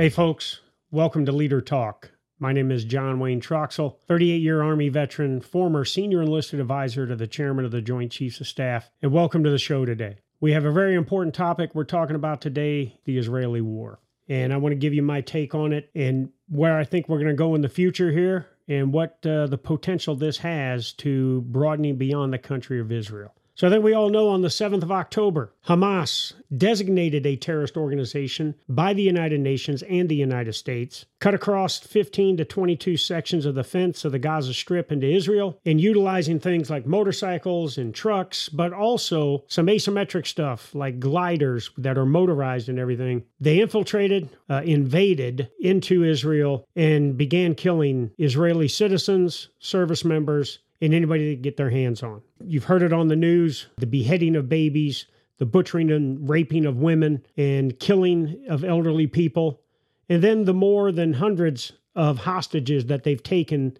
Hey, folks, welcome to Leader Talk. My name is John Wayne Troxell, 38 year Army veteran, former senior enlisted advisor to the chairman of the Joint Chiefs of Staff, and welcome to the show today. We have a very important topic we're talking about today the Israeli war. And I want to give you my take on it and where I think we're going to go in the future here and what uh, the potential this has to broadening beyond the country of Israel. So I think we all know on the 7th of October, Hamas designated a terrorist organization by the United Nations and the United States, cut across 15 to 22 sections of the fence of the Gaza Strip into Israel, and utilizing things like motorcycles and trucks, but also some asymmetric stuff like gliders that are motorized and everything. They infiltrated, uh, invaded into Israel, and began killing Israeli citizens, service members, and anybody to get their hands on. You've heard it on the news the beheading of babies, the butchering and raping of women, and killing of elderly people, and then the more than hundreds of hostages that they've taken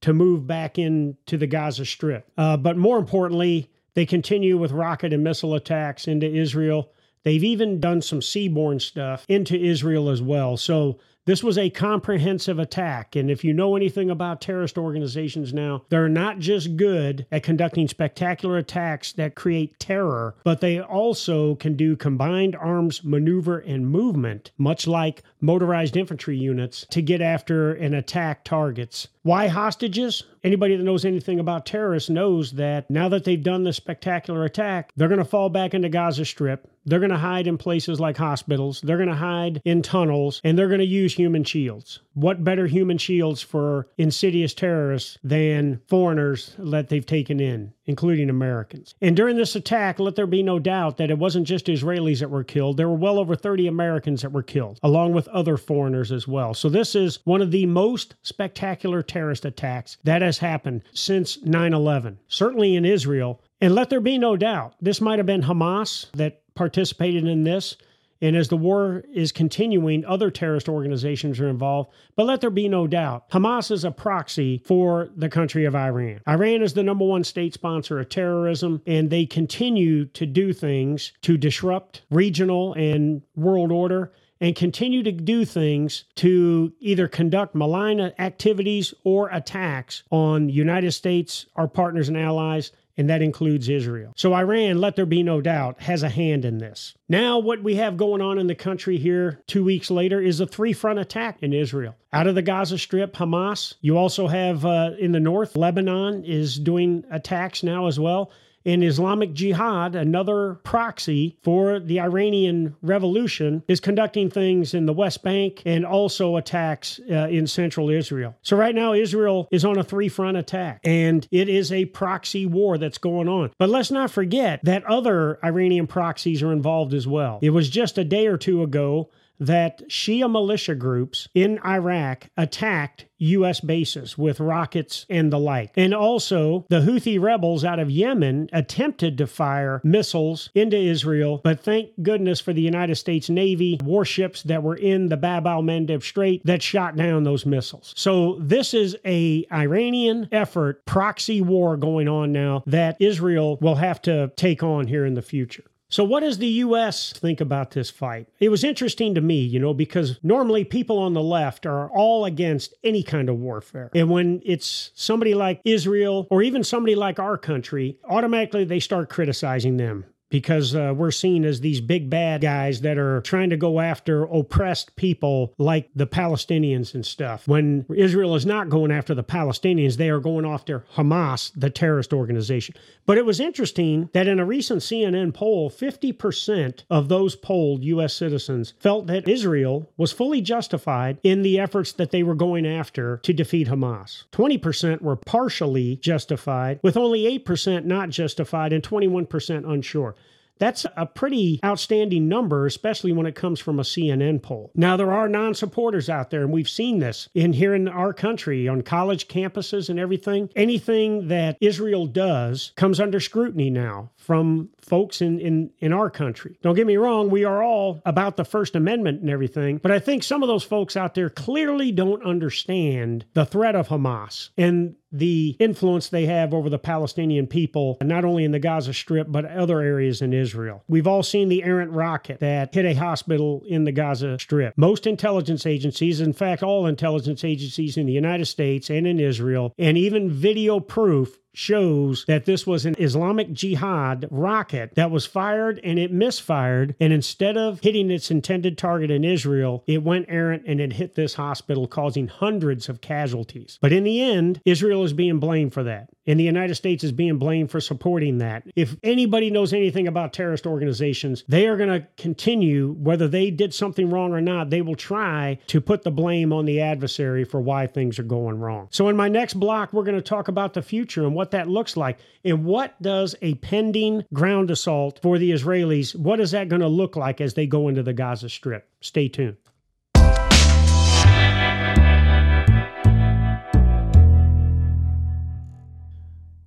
to move back into the Gaza Strip. Uh, but more importantly, they continue with rocket and missile attacks into Israel. They've even done some seaborne stuff into Israel as well. So this was a comprehensive attack. And if you know anything about terrorist organizations now, they're not just good at conducting spectacular attacks that create terror, but they also can do combined arms maneuver and movement, much like motorized infantry units, to get after and attack targets. Why hostages? Anybody that knows anything about terrorists knows that now that they've done this spectacular attack, they're going to fall back into Gaza Strip. They're going to hide in places like hospitals. They're going to hide in tunnels and they're going to use human shields. What better human shields for insidious terrorists than foreigners that they've taken in, including Americans? And during this attack, let there be no doubt that it wasn't just Israelis that were killed. There were well over 30 Americans that were killed, along with other foreigners as well. So this is one of the most spectacular terrorist attacks that has happened since 9 11, certainly in Israel. And let there be no doubt, this might have been Hamas that participated in this. And as the war is continuing, other terrorist organizations are involved. But let there be no doubt, Hamas is a proxy for the country of Iran. Iran is the number one state sponsor of terrorism, and they continue to do things to disrupt regional and world order and continue to do things to either conduct malign activities or attacks on United States, our partners and allies, and that includes Israel. So Iran, let there be no doubt, has a hand in this. Now, what we have going on in the country here two weeks later is a three front attack in Israel. Out of the Gaza Strip, Hamas. You also have uh, in the north, Lebanon is doing attacks now as well in Islamic Jihad, another proxy for the Iranian revolution, is conducting things in the West Bank and also attacks uh, in central Israel. So, right now, Israel is on a three front attack, and it is a proxy war that's going on. But let's not forget that other Iranian proxies are involved as well. It was just a day or two ago that Shia militia groups in Iraq attacked U.S. bases with rockets and the like. And also, the Houthi rebels out of Yemen attempted to fire missiles into Israel, but thank goodness for the United States Navy warships that were in the Bab al Mandeb Strait that shot down those missiles. So, this is a Iranian effort, proxy war going on now that Israel will have to take on here in the future. So, what does the U.S. think about this fight? It was interesting to me, you know, because normally people on the left are all against any kind of warfare. And when it's somebody like Israel or even somebody like our country, automatically they start criticizing them because uh, we're seen as these big bad guys that are trying to go after oppressed people like the Palestinians and stuff. When Israel is not going after the Palestinians, they are going after Hamas, the terrorist organization. But it was interesting that in a recent CNN poll, 50% of those polled U.S. citizens felt that Israel was fully justified in the efforts that they were going after to defeat Hamas. 20% were partially justified, with only 8% not justified and 21% unsure. That's a pretty outstanding number, especially when it comes from a CNN poll. Now, there are non supporters out there, and we've seen this in here in our country on college campuses and everything. Anything that Israel does comes under scrutiny now from folks in, in, in our country. Don't get me wrong, we are all about the First Amendment and everything, but I think some of those folks out there clearly don't understand the threat of Hamas. And the influence they have over the Palestinian people, not only in the Gaza Strip, but other areas in Israel. We've all seen the errant rocket that hit a hospital in the Gaza Strip. Most intelligence agencies, in fact, all intelligence agencies in the United States and in Israel, and even video proof shows that this was an Islamic Jihad rocket that was fired and it misfired. And instead of hitting its intended target in Israel, it went errant and it hit this hospital, causing hundreds of casualties. But in the end, Israel is being blamed for that. And the United States is being blamed for supporting that. If anybody knows anything about terrorist organizations, they are going to continue, whether they did something wrong or not, they will try to put the blame on the adversary for why things are going wrong. So, in my next block, we're going to talk about the future and what that looks like. And what does a pending ground assault for the Israelis, what is that going to look like as they go into the Gaza Strip? Stay tuned.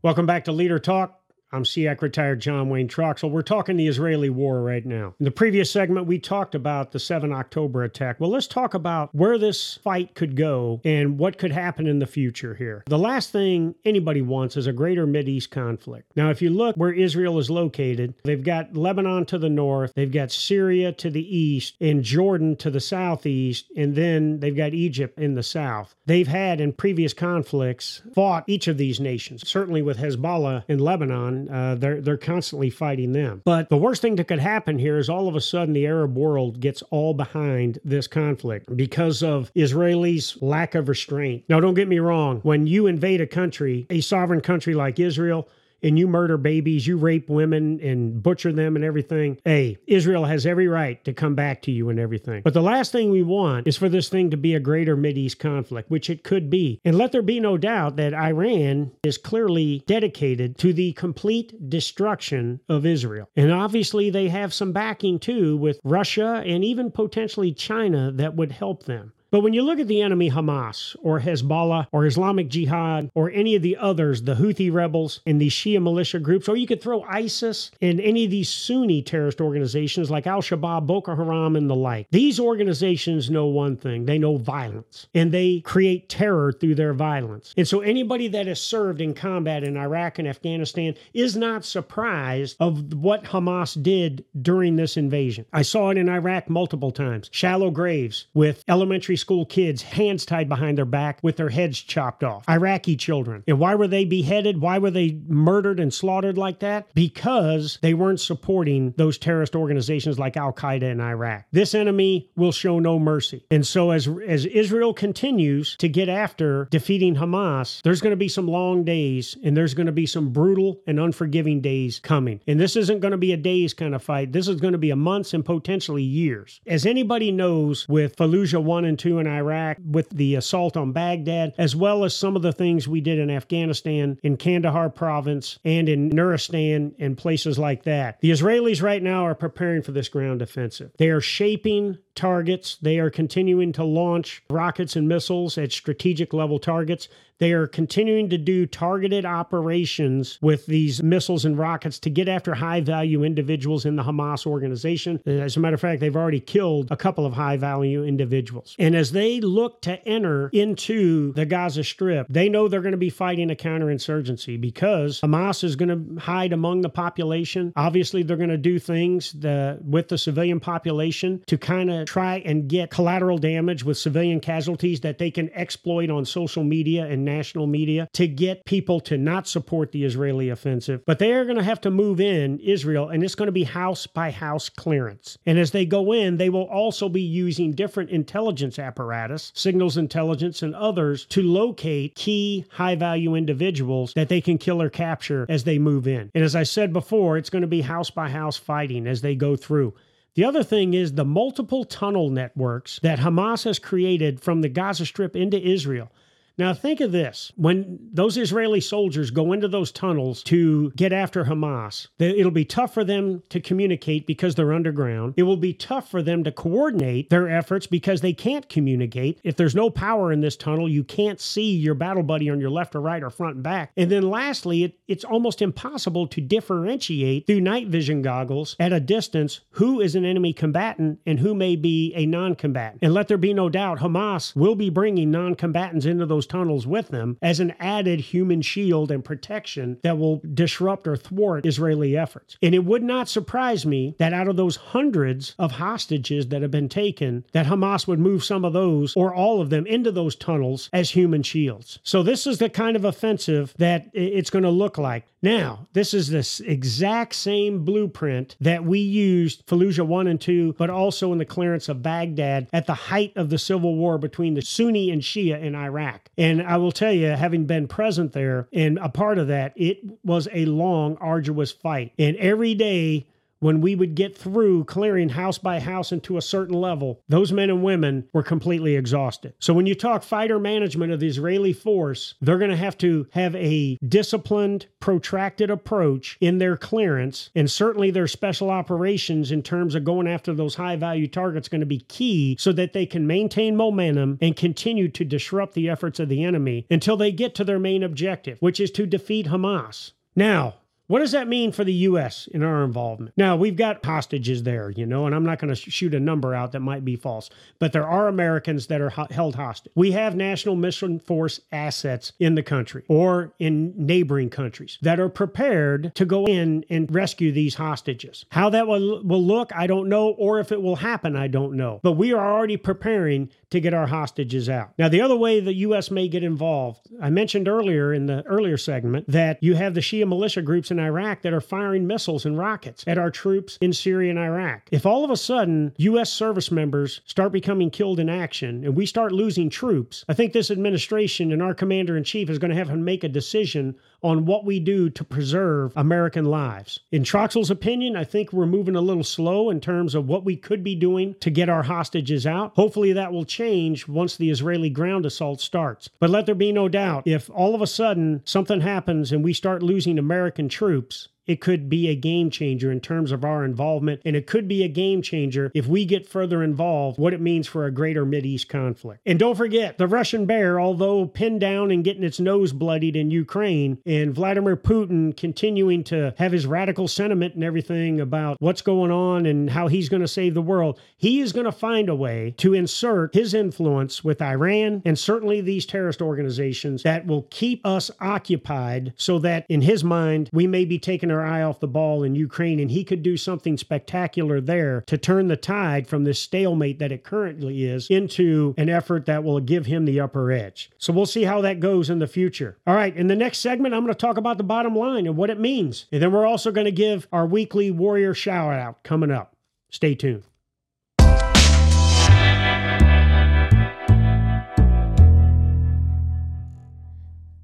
Welcome back to Leader Talk. I'm SEAC retired John Wayne Troxell. We're talking the Israeli war right now. In the previous segment, we talked about the 7 October attack. Well, let's talk about where this fight could go and what could happen in the future here. The last thing anybody wants is a greater East conflict. Now, if you look where Israel is located, they've got Lebanon to the north, they've got Syria to the east, and Jordan to the southeast, and then they've got Egypt in the south. They've had in previous conflicts fought each of these nations, certainly with Hezbollah in Lebanon uh, they're they're constantly fighting them. But the worst thing that could happen here is all of a sudden the Arab world gets all behind this conflict because of Israelis' lack of restraint. Now, don't get me wrong. When you invade a country, a sovereign country like Israel, and you murder babies, you rape women and butcher them and everything, hey, Israel has every right to come back to you and everything. But the last thing we want is for this thing to be a greater East conflict, which it could be. And let there be no doubt that Iran is clearly dedicated to the complete destruction of Israel. And obviously, they have some backing too with Russia and even potentially China that would help them. But when you look at the enemy Hamas or Hezbollah or Islamic Jihad or any of the others, the Houthi rebels and the Shia militia groups, or you could throw ISIS and any of these Sunni terrorist organizations like Al Shabaab, Boko Haram, and the like, these organizations know one thing they know violence and they create terror through their violence. And so anybody that has served in combat in Iraq and Afghanistan is not surprised of what Hamas did during this invasion. I saw it in Iraq multiple times shallow graves with elementary school kids, hands tied behind their back with their heads chopped off. Iraqi children. And why were they beheaded? Why were they murdered and slaughtered like that? Because they weren't supporting those terrorist organizations like Al Qaeda in Iraq. This enemy will show no mercy. And so as as Israel continues to get after defeating Hamas, there's going to be some long days and there's going to be some brutal and unforgiving days coming. And this isn't going to be a days kind of fight. This is going to be a months and potentially years. As anybody knows with Fallujah 1 and 2 in Iraq with the assault on Baghdad, as well as some of the things we did in Afghanistan, in Kandahar province, and in Nuristan and places like that. The Israelis right now are preparing for this ground offensive. They are shaping targets. They are continuing to launch rockets and missiles at strategic level targets. They are continuing to do targeted operations with these missiles and rockets to get after high value individuals in the Hamas organization. As a matter of fact, they've already killed a couple of high value individuals. And as they look to enter into the Gaza Strip, they know they're going to be fighting a counterinsurgency because Hamas is going to hide among the population. Obviously, they're going to do things the, with the civilian population to kind of try and get collateral damage with civilian casualties that they can exploit on social media and national media to get people to not support the Israeli offensive. But they are going to have to move in Israel, and it's going to be house by house clearance. And as they go in, they will also be using different intelligence apparatus, signals intelligence, and others to locate key high value individuals that they can kill or capture as they move in. And as I said before, it's going to be house by house fighting as they go through. The other thing is the multiple tunnel networks that Hamas has created from the Gaza Strip into Israel. Now, think of this when those Israeli soldiers go into those tunnels to get after Hamas, it'll be tough for them to communicate because they're underground. It will be tough for them to coordinate their efforts because they can't communicate. If there's no power in this tunnel, you can't see your battle buddy on your left or right or front and back. And then lastly, it, it's almost impossible to differentiate through night vision goggles at a distance who is an enemy combatant and who may be a non combatant. And let there be no doubt, Hamas will be bringing non combatants into those those tunnels with them as an added human shield and protection that will disrupt or thwart Israeli efforts. And it would not surprise me that out of those hundreds of hostages that have been taken, that Hamas would move some of those or all of them into those tunnels as human shields. So this is the kind of offensive that it's going to look like. Now, this is this exact same blueprint that we used Fallujah 1 and 2, but also in the clearance of Baghdad at the height of the civil war between the Sunni and Shia in Iraq. And I will tell you, having been present there and a part of that, it was a long, arduous fight. And every day when we would get through clearing house by house into a certain level, those men and women were completely exhausted. So when you talk fighter management of the Israeli force, they're going to have to have a disciplined, protracted approach in their clearance. And certainly their special operations in terms of going after those high value targets going to be key so that they can maintain momentum and continue to disrupt the efforts of the enemy until they get to their main objective, which is to defeat Hamas. Now, what does that mean for the U.S. in our involvement? Now, we've got hostages there, you know, and I'm not going to shoot a number out that might be false, but there are Americans that are ho- held hostage. We have National Mission Force assets in the country or in neighboring countries that are prepared to go in and rescue these hostages. How that will, will look, I don't know, or if it will happen, I don't know. But we are already preparing to get our hostages out. Now, the other way the U.S. may get involved, I mentioned earlier in the earlier segment that you have the Shia militia groups in Iraq that are firing missiles and rockets at our troops in Syria and Iraq. If all of a sudden U.S. service members start becoming killed in action and we start losing troops, I think this administration and our commander in chief is going to have to make a decision on what we do to preserve American lives. In Troxell's opinion, I think we're moving a little slow in terms of what we could be doing to get our hostages out. Hopefully, that will change once the Israeli ground assault starts. But let there be no doubt if all of a sudden something happens and we start losing American troops, it could be a game changer in terms of our involvement. And it could be a game changer if we get further involved, what it means for a greater East conflict. And don't forget, the Russian bear, although pinned down and getting its nose bloodied in Ukraine, and Vladimir Putin continuing to have his radical sentiment and everything about what's going on and how he's going to save the world, he is going to find a way to insert his influence with Iran and certainly these terrorist organizations that will keep us occupied so that in his mind, we may be taken our eye off the ball in Ukraine, and he could do something spectacular there to turn the tide from this stalemate that it currently is into an effort that will give him the upper edge. So we'll see how that goes in the future. All right, in the next segment, I'm going to talk about the bottom line and what it means. And then we're also going to give our weekly warrior shout out coming up. Stay tuned.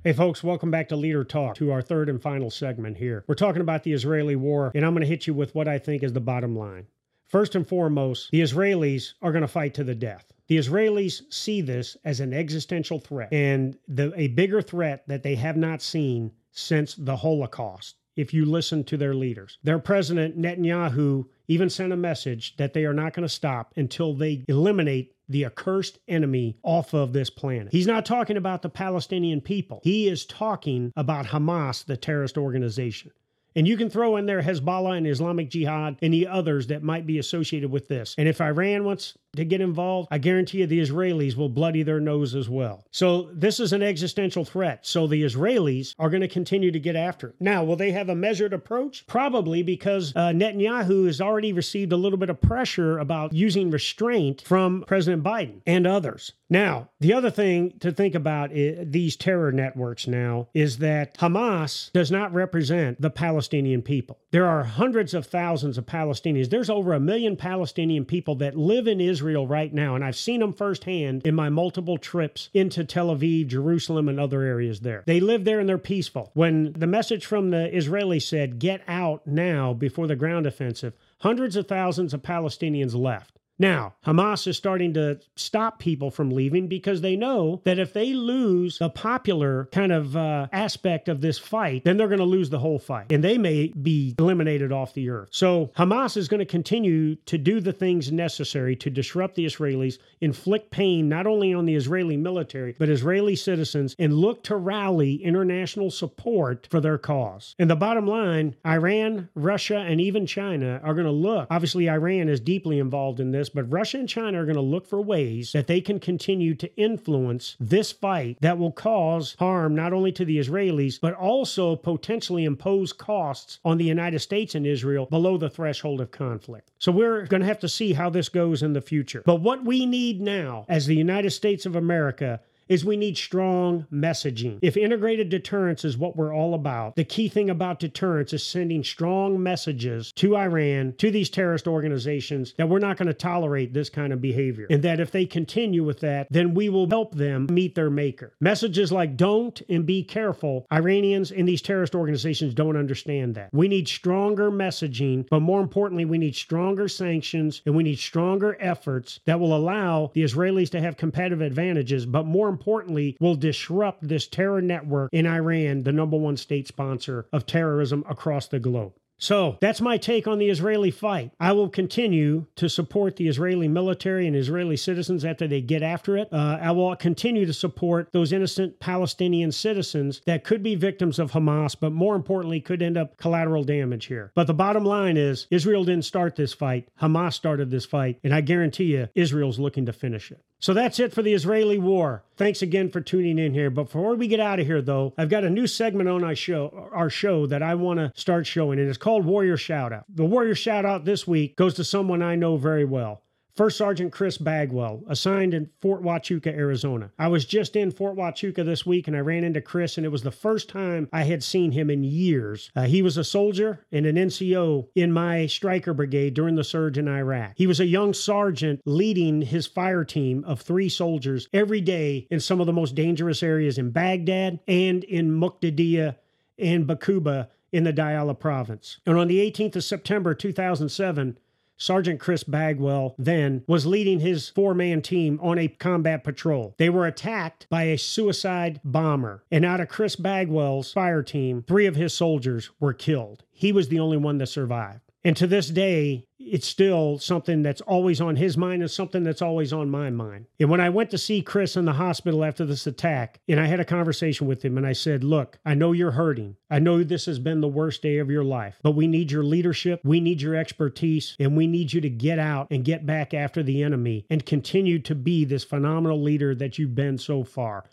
Hey, folks, welcome back to Leader Talk, to our third and final segment here. We're talking about the Israeli war, and I'm going to hit you with what I think is the bottom line. First and foremost, the Israelis are going to fight to the death. The Israelis see this as an existential threat and the, a bigger threat that they have not seen since the Holocaust. If you listen to their leaders, their president Netanyahu even sent a message that they are not going to stop until they eliminate the accursed enemy off of this planet. He's not talking about the Palestinian people. He is talking about Hamas, the terrorist organization. And you can throw in there Hezbollah and Islamic Jihad and the others that might be associated with this. And if Iran wants to get involved, I guarantee you the Israelis will bloody their nose as well. So this is an existential threat. So the Israelis are going to continue to get after it. Now, will they have a measured approach? Probably because uh, Netanyahu has already received a little bit of pressure about using restraint from President Biden and others. Now, the other thing to think about these terror networks now is that Hamas does not represent the Palestinian people. There are hundreds of thousands of Palestinians. There's over a million Palestinian people that live in Israel Israel right now, and I've seen them firsthand in my multiple trips into Tel Aviv, Jerusalem, and other areas there. They live there and they're peaceful. When the message from the Israelis said, get out now before the ground offensive, hundreds of thousands of Palestinians left. Now, Hamas is starting to stop people from leaving because they know that if they lose the popular kind of uh, aspect of this fight, then they're going to lose the whole fight and they may be eliminated off the earth. So Hamas is going to continue to do the things necessary to disrupt the Israelis, inflict pain not only on the Israeli military, but Israeli citizens, and look to rally international support for their cause. And the bottom line Iran, Russia, and even China are going to look. Obviously, Iran is deeply involved in this this, but Russia and China are going to look for ways that they can continue to influence this fight that will cause harm not only to the Israelis, but also potentially impose costs on the United States and Israel below the threshold of conflict. So we're going to have to see how this goes in the future. But what we need now as the United States of America is we need strong messaging. If integrated deterrence is what we're all about, the key thing about deterrence is sending strong messages to Iran, to these terrorist organizations, that we're not going to tolerate this kind of behavior. And that if they continue with that, then we will help them meet their maker. Messages like don't and be careful, Iranians and these terrorist organizations don't understand that. We need stronger messaging, but more importantly, we need stronger sanctions and we need stronger efforts that will allow the Israelis to have competitive advantages, but more importantly, will disrupt this terror network in Iran, the number one state sponsor of terrorism across the globe. So that's my take on the Israeli fight. I will continue to support the Israeli military and Israeli citizens after they get after it. Uh, I will continue to support those innocent Palestinian citizens that could be victims of Hamas, but more importantly, could end up collateral damage here. But the bottom line is Israel didn't start this fight, Hamas started this fight, and I guarantee you, Israel's looking to finish it. So that's it for the Israeli war. Thanks again for tuning in here. Before we get out of here, though, I've got a new segment on our show, our show that I want to start showing, and it's called Warrior Shoutout. The Warrior Shoutout this week goes to someone I know very well. First Sergeant Chris Bagwell, assigned in Fort Huachuca, Arizona. I was just in Fort Huachuca this week and I ran into Chris, and it was the first time I had seen him in years. Uh, he was a soldier and an NCO in my Stryker brigade during the surge in Iraq. He was a young sergeant leading his fire team of three soldiers every day in some of the most dangerous areas in Baghdad and in Muqtadiya and Bakuba in the Diyala province. And on the 18th of September 2007, Sergeant Chris Bagwell then was leading his four man team on a combat patrol. They were attacked by a suicide bomber, and out of Chris Bagwell's fire team, three of his soldiers were killed. He was the only one that survived. And to this day, it's still something that's always on his mind and something that's always on my mind. And when I went to see Chris in the hospital after this attack, and I had a conversation with him, and I said, Look, I know you're hurting. I know this has been the worst day of your life, but we need your leadership, we need your expertise, and we need you to get out and get back after the enemy and continue to be this phenomenal leader that you've been so far.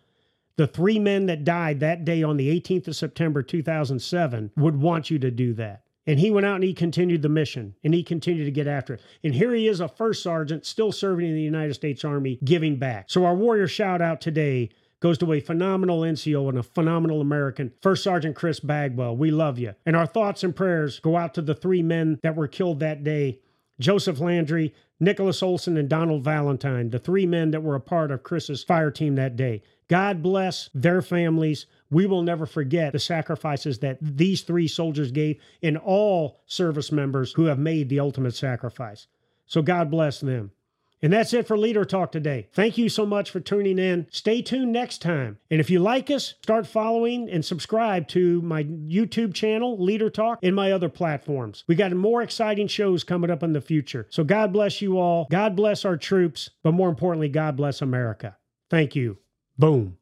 The three men that died that day on the 18th of September 2007 would want you to do that. And he went out and he continued the mission and he continued to get after it. And here he is, a first sergeant, still serving in the United States Army, giving back. So our warrior shout out today goes to a phenomenal NCO and a phenomenal American, First Sergeant Chris Bagwell. We love you. And our thoughts and prayers go out to the three men that were killed that day Joseph Landry, Nicholas Olson, and Donald Valentine, the three men that were a part of Chris's fire team that day. God bless their families. We will never forget the sacrifices that these three soldiers gave and all service members who have made the ultimate sacrifice. So God bless them. And that's it for Leader Talk today. Thank you so much for tuning in. Stay tuned next time. And if you like us, start following and subscribe to my YouTube channel, Leader Talk, and my other platforms. We got more exciting shows coming up in the future. So God bless you all. God bless our troops. But more importantly, God bless America. Thank you. Boom.